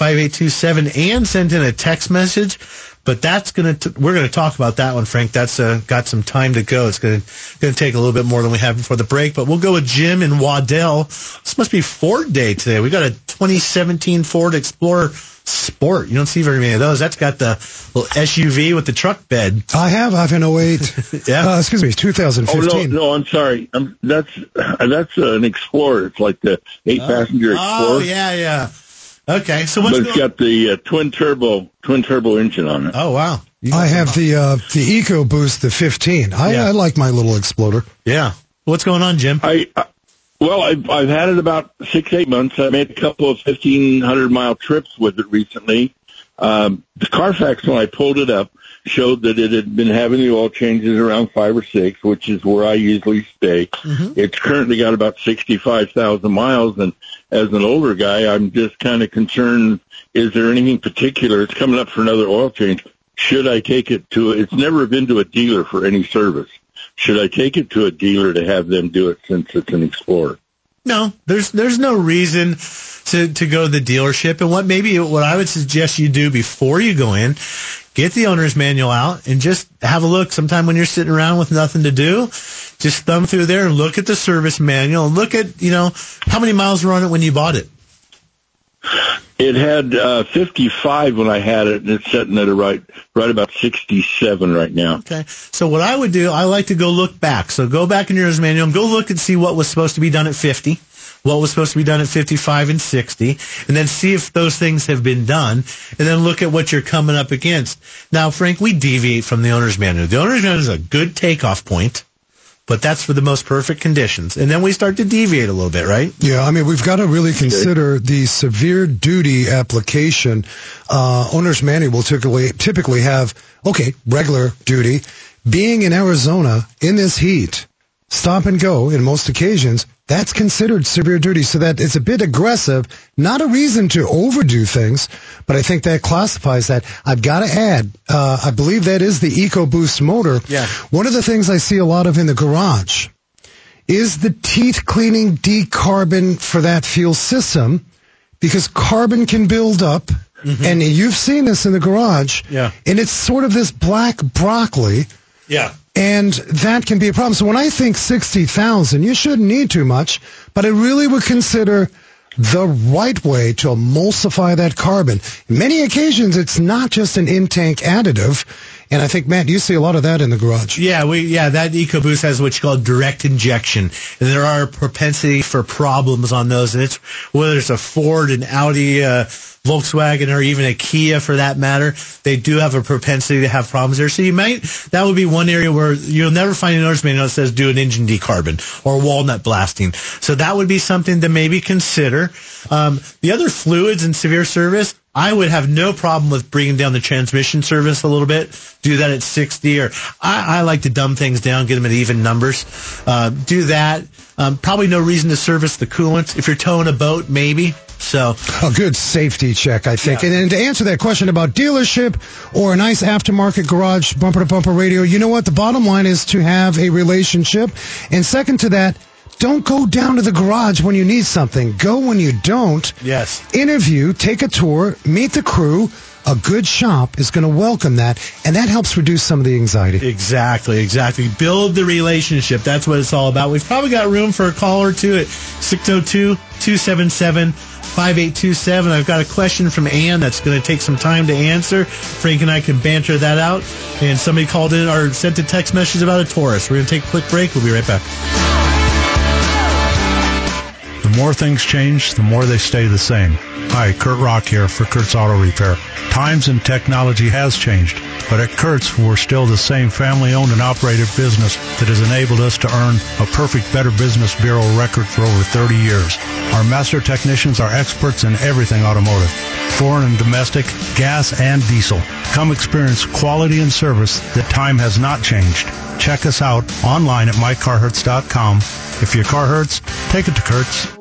602-277-5827 and send in a text message. But that's going to, we're going to talk about that one, Frank. That's uh, got some time to go. It's going to, going to take a little bit more than we have before the break, but we'll go with Jim in Waddell. This must be Ford day today. We got a 2017 Ford Explorer Sport. You don't see very many of those. That's got the little SUV with the truck bed. I have. I have an 08. yeah. Uh, excuse me, Oh 2015. no, no, I'm sorry. Um that's that's uh, an Explorer. It's like the eight passenger Explorer. Oh, yeah, yeah. Okay, so what's but it's going got the uh, twin turbo twin turbo engine on it. Oh wow. I have the uh, the EcoBoost, the 15. I, Yeah. I like my little Exploder. Yeah. What's going on, Jim? I, I well, I've I've had it about six eight months. I made a couple of fifteen hundred mile trips with it recently. Um, the Carfax when I pulled it up showed that it had been having the oil changes around five or six, which is where I usually stay. It's currently got about sixty five thousand miles, and as an older guy, I'm just kind of concerned. Is there anything particular? It's coming up for another oil change. Should I take it to? It's never been to a dealer for any service. Should I take it to a dealer to have them do it since it's an Explorer? No, there's there's no reason to to go to the dealership. And what maybe what I would suggest you do before you go in, get the owner's manual out and just have a look. Sometime when you're sitting around with nothing to do, just thumb through there and look at the service manual and look at you know how many miles were on it when you bought it. It had uh, 55 when I had it, and it's sitting at a right right about 67 right now. Okay. So what I would do, I like to go look back. So go back in your owner's manual and go look and see what was supposed to be done at 50, what was supposed to be done at 55 and 60, and then see if those things have been done, and then look at what you're coming up against. Now, Frank, we deviate from the owner's manual. The owner's manual is a good takeoff point, but that's for the most perfect conditions. And then we start to deviate a little bit, right? Yeah, I mean, we've got to really consider the severe duty application. Uh, owner's manual will typically, typically have, okay, regular duty. Being in Arizona in this heat, stop and go in most occasions, that's considered severe duty. So that it's a bit aggressive, not a reason to overdo things, but I think that classifies that. I've got to add, uh, I believe that is the EcoBoost motor. Yeah. One of the things I see a lot of in the garage is the teeth cleaning decarbon for that fuel system because carbon can build up and you've seen this in the garage Yeah. and it's sort of this black broccoli Yeah. And that can be a problem. So when I think 60,000, you shouldn't need too much, but I really would consider the right way to emulsify that carbon. In many occasions, it's not just an in-tank additive. And I think, Matt, you see a lot of that in the garage. Yeah, we yeah that EcoBoost has what's called direct injection, and there are propensity for problems on those. And it's whether it's a Ford, an Audi, uh, Volkswagen, or even a Kia for that matter, they do have a propensity to have problems there. So you might that would be one area where you'll never find a notice manual that says do an engine decarbon or walnut blasting. So that would be something to maybe consider. Um, the other fluids in severe service. I would have no problem with bringing down the transmission service a little bit. Do that at 60 or I, I like to dumb things down, get them at even numbers. Uh, do that. Um, probably no reason to service the coolant. If you're towing a boat, maybe. So a good safety check, I think. And, and to answer that question about dealership or a nice aftermarket garage bumper to bumper radio, you know what? The bottom line is to have a relationship. And second to that, don't go down to the garage when you need something. Go when you don't. Yes. Interview, take a tour, meet the crew. A good shop is going to welcome that, and that helps reduce some of the anxiety. Exactly, exactly. Build the relationship. That's what it's all about. We've probably got room for a call or two at 602 277 5827. I've got a question from Ann that's going to take some time to answer. Frank and I can banter that out. And somebody called in or sent a text message about a Taurus. We're going to take a quick break. We'll be right back. The more things change, the more they stay the same. Hi, Kurt Rock here for Kurt's Auto Repair. Times and technology has changed, but at Kurt's, we're still the same family owned and operated business that has enabled us to earn a perfect Better Business Bureau record for over 30 years. Our master technicians are experts in everything automotive, foreign and domestic, gas and diesel. Come experience quality and service that time has not changed. Check us out online at mycarhurts.com. If your car hurts, take it to Kurt's.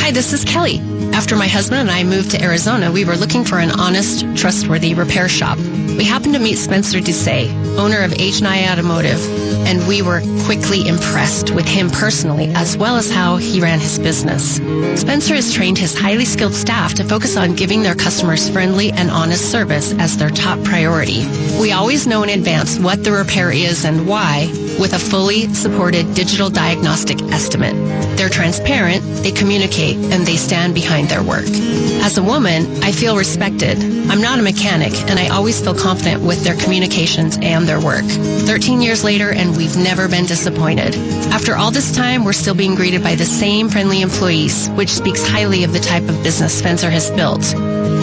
Hi, this is Kelly. After my husband and I moved to Arizona, we were looking for an honest, trustworthy repair shop. We happened to meet Spencer Doucet, owner of H&I Automotive, and we were quickly impressed with him personally as well as how he ran his business. Spencer has trained his highly skilled staff to focus on giving their customers friendly and honest service as their top priority. We always know in advance what the repair is and why with a fully supported digital diagnostic estimate. They're transparent, they communicate, and they stand behind their work. As a woman, I feel respected. I'm not a mechanic, and I always feel confident with their communications and their work. 13 years later, and we've never been disappointed. After all this time, we're still being greeted by the same friendly employees, which speaks highly of the type of business Spencer has built.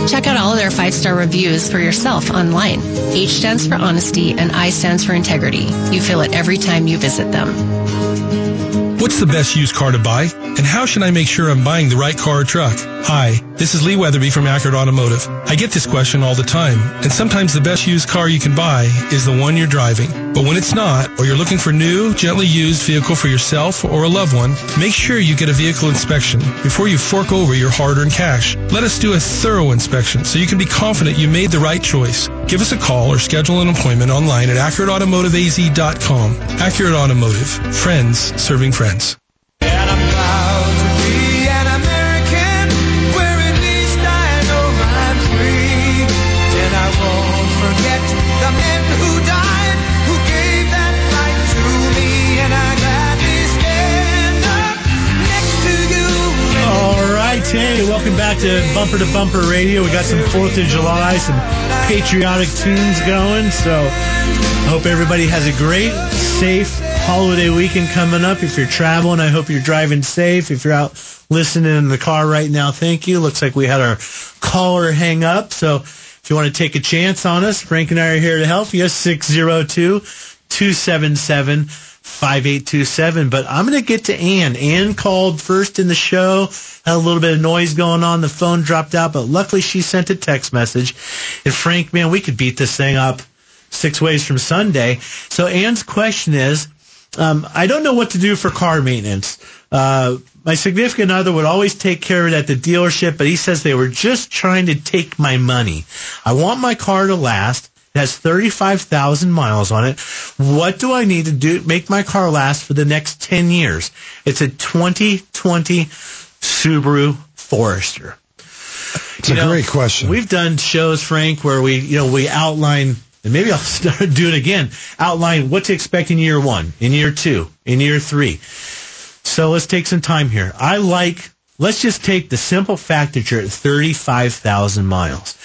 Check out all of their five-star reviews for yourself online. H stands for honesty and I stands for integrity. You feel it every time you visit them. What's the best used car to buy? And how should I make sure I'm buying the right car or truck? Hi, this is Lee Weatherby from Accurate Automotive. I get this question all the time, and sometimes the best used car you can buy is the one you're driving. But when it's not, or you're looking for new, gently used vehicle for yourself or a loved one, make sure you get a vehicle inspection before you fork over your hard-earned cash. Let us do a thorough inspection so you can be confident you made the right choice. Give us a call or schedule an appointment online at AccurateAutomotiveAZ.com. Accurate Automotive. Friends serving friends. All right, hey, welcome back to Bumper to Bumper Radio. We got some 4th of July, some patriotic tunes going. So I hope everybody has a great, safe holiday weekend coming up. If you're traveling, I hope you're driving safe. If you're out listening in the car right now, thank you. Looks like we had our caller hang up. So if you want to take a chance on us, Frank and I are here to help you. 602 277 5827. But I'm going to get to Ann. Ann called first in the show, had a little bit of noise going on. The phone dropped out, but luckily she sent a text message. And Frank, man, we could beat this thing up six ways from Sunday. So Ann's question is, um, I don't know what to do for car maintenance. Uh, my significant other would always take care of it at the dealership, but he says they were just trying to take my money. I want my car to last. It has 35,000 miles on it. What do I need to do make my car last for the next 10 years? It's a 2020 Subaru Forester. It's a great question. We've done shows, Frank, where we, you know, we outline, and maybe I'll start do it again, outline what to expect in year one, in year two, in year three. So let's take some time here. I like, let's just take the simple fact that you're at 35,000 miles.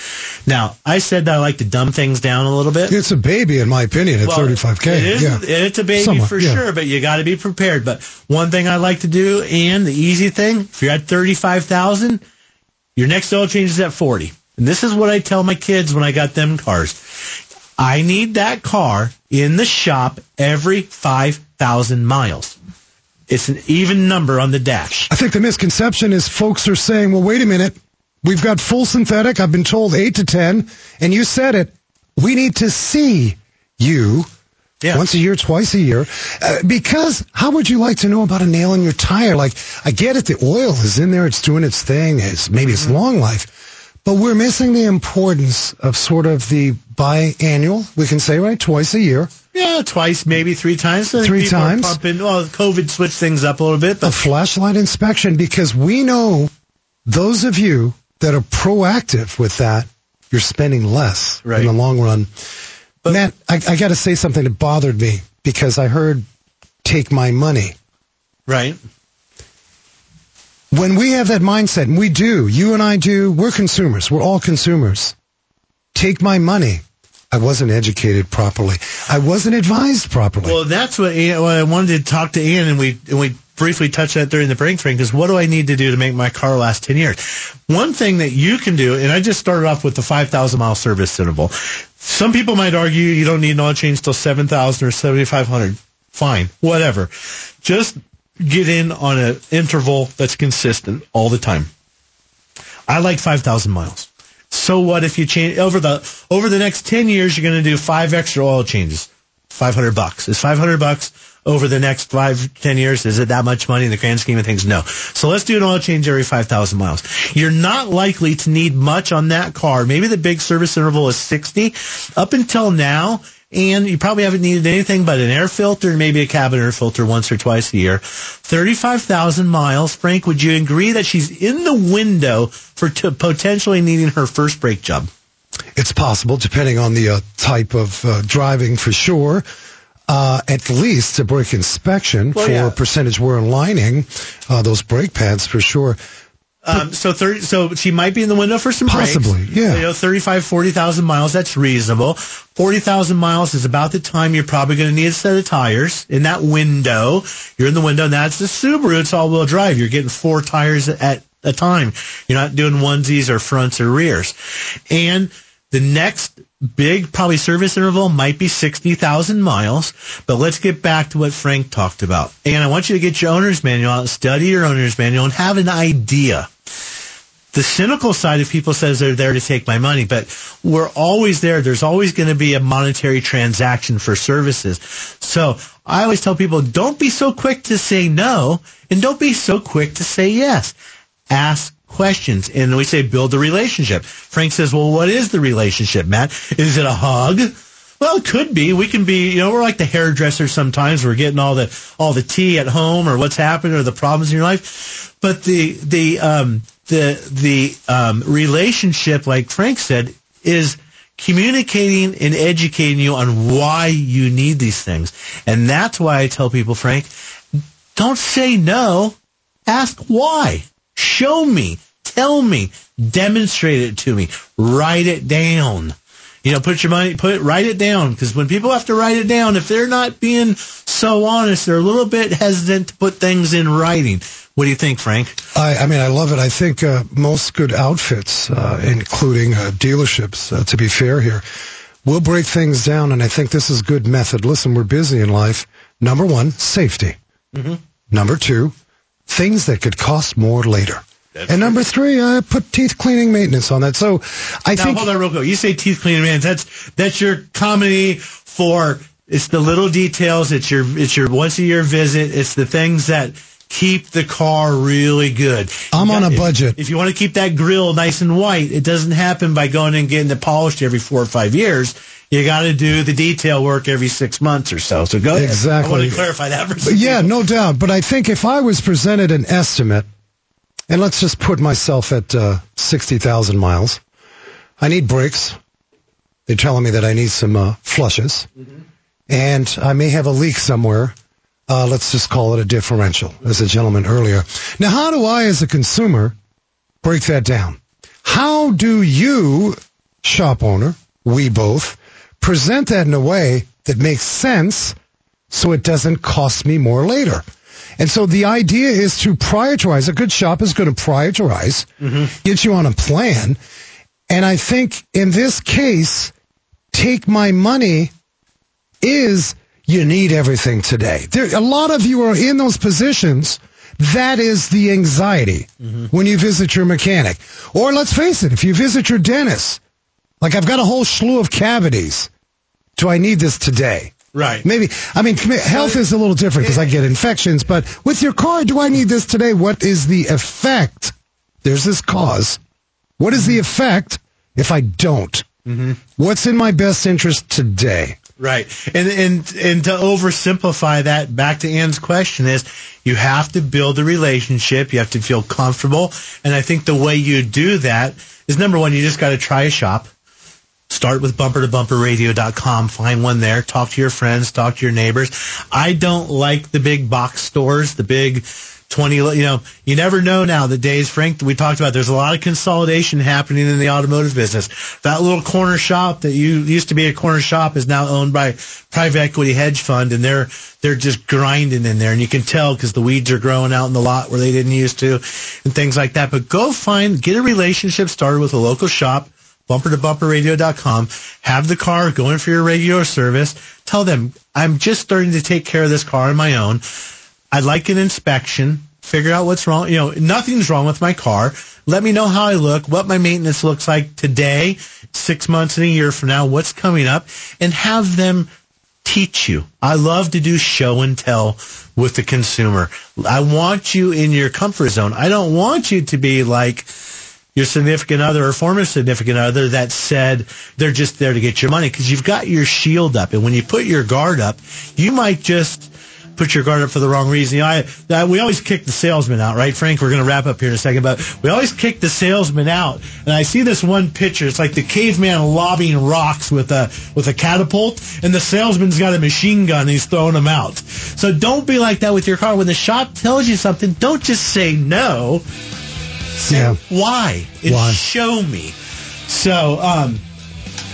Now, I said that I like to dumb things down a little bit. It's a baby, in my opinion, at Well, 35K. It is, yeah. It's a baby Somewhat, for yeah. sure, but you got to be prepared. But one thing I like to do, and the easy thing, if you're at 35,000, your next oil change is at 40. And this is what I tell my kids when I got them cars. I need that car in the shop every 5,000 miles. It's an even number on the dash. I think the misconception is folks are saying, well, wait a minute. We've got full synthetic. I've been told 8 to 10. And you said it. We need to see you once a year, twice a year. Uh, because how would you like to know about a nail in your tire? Like, I get it. The oil is in there. It's doing its thing. It's, maybe it's long life. But we're missing the importance of sort of the biannual, we can say, right? Twice a year. Yeah, twice, maybe three times. Three times. Pumping, well, COVID switched things up a little bit. a flashlight inspection because we know those of you that are proactive with that, you're spending less in the long run. Matt, I, I got to say something that bothered me because I heard take my money. Right. When we have that mindset, and we do, you and I do, we're consumers. We're all consumers. Take my money. I wasn't educated properly. I wasn't advised properly. Well, that's what, Ian- what I wanted to talk to Ian, and we and we briefly touched that during the break, Frank. Because what do I need to do to make my car last ten years? One thing that you can do, and I just started off with the five thousand mile service interval. Some people might argue you don't need an oil change till seven thousand or seventy five hundred. Fine, whatever. Just get in on an interval that's consistent all the time. I like 5,000 miles. So what if you change over the over the next 10 years you're going to do five extra oil changes. 500 bucks. Is 500 bucks over the next five, 10 years is it that much money in the grand scheme of things? No. So let's do an oil change every 5,000 miles. You're not likely to need much on that car. Maybe the big service interval is 60 up until now. And you probably haven't needed anything but an air filter and maybe a cabin air filter once or twice a year. 35,000 miles. Frank, would you agree that she's in the window for t- potentially needing her first brake job? It's possible, depending on the uh, type of uh, driving, for sure. Uh, at least a brake inspection Well, for yeah. percentage wear and lining, uh, those brake pads for sure. Um, so 30, so she might be in the window for some. Possibly, yeah. You know, 35, 40,000 miles, that's reasonable. 40,000 miles is about the time you're probably going to need a set of tires. In that window, you're in the window, and that's the Subaru. It's all-wheel drive. You're getting four tires at a time. You're not doing onesies or fronts or rears. And the next big probably service interval might be 60,000 miles, but let's get back to what Frank talked about. And I want you to get your owner's manual out, study your owner's manual, and have an idea. The cynical side of people says they're there to take my money, but we're always there. There's always going to be a monetary transaction for services. So I always tell people, don't be so quick to say no, and don't be so quick to say yes. Ask questions. And we say build a relationship. Frank says, well, what is the relationship, Matt? Is it a hug? Well, it could be. We can be, you know, we're like the hairdresser sometimes. We're getting all the, all the tea at home or what's happened or the problems in your life. But the, the, um, the, the, um, relationship, like Frank said, is communicating and educating you on why you need these things. And that's why I tell people, Frank, don't say no. Ask why. Show me. Tell me. Demonstrate it to me. Write it down. You know, put your money, put it, write it down. Because when people have to write it down, if they're not being so honest, they're a little bit hesitant to put things in writing. What do you think, Frank? I, I mean, I love it. I think uh, most good outfits, uh, including uh, dealerships, uh, to be fair here, will break things down, and I think this is good method. Listen, we're busy in life. Number one, safety. Mm-hmm. Number two, things that could cost more later. and number three, uh, put teeth cleaning maintenance on that. So I now, think hold on real quick. You say teeth cleaning man. That's that's your comedy for it's the little details. It's your it's your once a year visit. It's the things that keep the car really good. I'm You on got- a if- budget. If, you want to keep that grill nice and white, it doesn't happen by going and getting it polished every four or five years. You got to do the detail work every six months or so. So go ahead. Exactly. I want to clarify that for yeah, no doubt. But I think if I was presented an estimate, and let's just put myself at uh, 60,000 miles, I need brakes. They're telling me that I need some uh, flushes. And I may have a leak somewhere. Uh, let's just call it a differential, as a gentleman earlier. Now, how do I, as a consumer, break that down? How do you shop owner, we both, present that in a way that makes sense so it doesn't cost me more later. And so the idea is to prioritize. A good shop is going to prioritize, mm-hmm. get you on a plan. And I think in this case, take my money is you need everything today. There, a lot of you are in those positions. That is the anxiety mm-hmm. when you visit your mechanic. Or let's face it, if you visit your dentist, like I've got a whole slew of cavities. Do I need this today? Right. Maybe. I mean, health is a little different because I get infections, but with your car, do I need this today? What is the effect? There's this cause. What is the effect if I don't? Mm-hmm. What's in my best interest today? Right. And and and to oversimplify that back to Ann's question is you have to build a relationship, you have to feel comfortable, and I think the way you do that is number one, you just got to try a shop. Start with bumper to bumperradio.com, find one there, talk to your friends, talk to your neighbors. I don't like the big box stores, the big 20, you know, you never know now the days, Frank, we talked about. There's a lot of consolidation happening in the automotive business. That little corner shop that you used to be a corner shop is now owned by private equity hedge fund and they're, they're just grinding in there and you can tell because the weeds are growing out in the lot where they didn't used to and things like that. But go find, get a relationship started with a local shop bumper to bumperradio.com. Have the car going for your regular service. Tell them, I'm just starting to take care of this car on my own. I'd like an inspection. Figure out what's wrong. You know, nothing's wrong with my car. Let me know how I look, what my maintenance looks like today, six months and a year from now, what's coming up, and have them teach you. I love to do show and tell with the consumer. I want you in your comfort zone. I don't want you to be like, your significant other or former significant other that said they're just there to get your money because you've got your shield up. And when you put your guard up, you might just put your guard up for the wrong reason. You know, I, we always kick the salesman out, right, Frank? We're going to wrap up here in a second, but we always kick the salesman out. And I see this one picture. It's like the caveman lobbing rocks with a with a catapult, and the salesman's got a machine gun. and He's throwing them out. So don't be like that with your car. When the shop tells you something, don't just say no. Say Yeah. why Why? show me. So, um,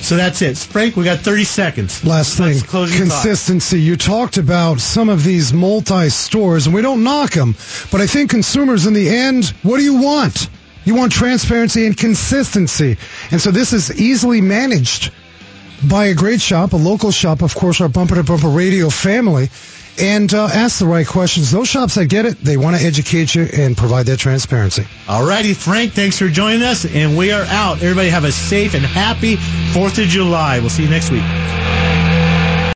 so that's it. Frank, we got 30 seconds. Last thing, consistency. You talked about some of these multi-stores, and we don't knock them, but I think consumers in the end, what do you want? You want transparency and consistency. And so this is easily managed by a great shop, a local shop, of course, our Bumper to Bumper Radio family, and uh, ask the right questions. Those shops that get it, they want to educate you and provide that transparency. All righty, Frank, thanks for joining us, and we are out. Everybody have a safe and happy 4th of July. We'll see you next week.